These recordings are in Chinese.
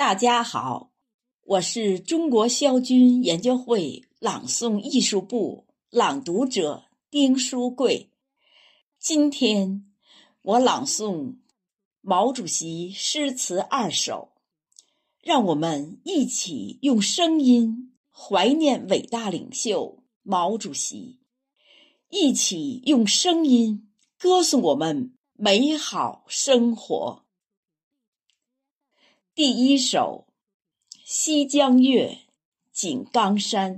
大家好，我是中国萧军研究会朗诵艺术部朗读者丁书贵。今天我朗诵毛主席诗词二首，让我们一起用声音怀念伟大领袖毛主席，一起用声音歌颂我们美好生活。第一首《西江月·井冈山》：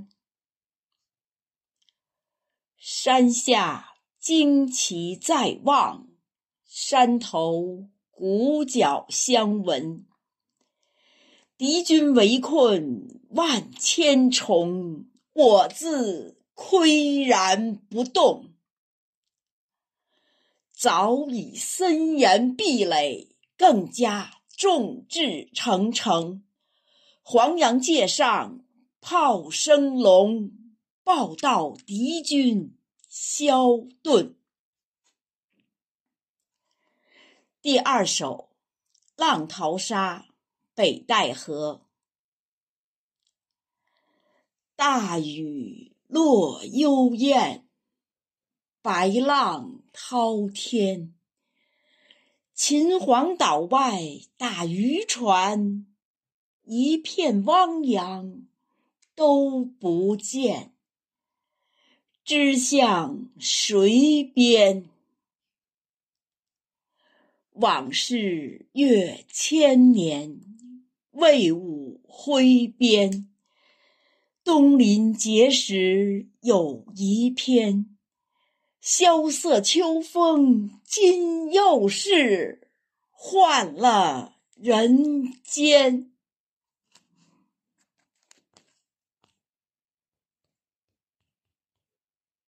山下旌旗在望，山头鼓角相闻。敌军围困万千重，我自岿然不动。早已森严壁垒，更加。众志成城，黄洋界上炮声隆，报道敌军消遁。第二首《浪淘沙·北戴河》：大雨落幽咽，白浪滔天。秦皇岛外打渔船，一片汪洋都不见。知向谁边？往事越千年，魏武挥鞭。东临碣石有遗篇。萧瑟秋风今又是，换了人间。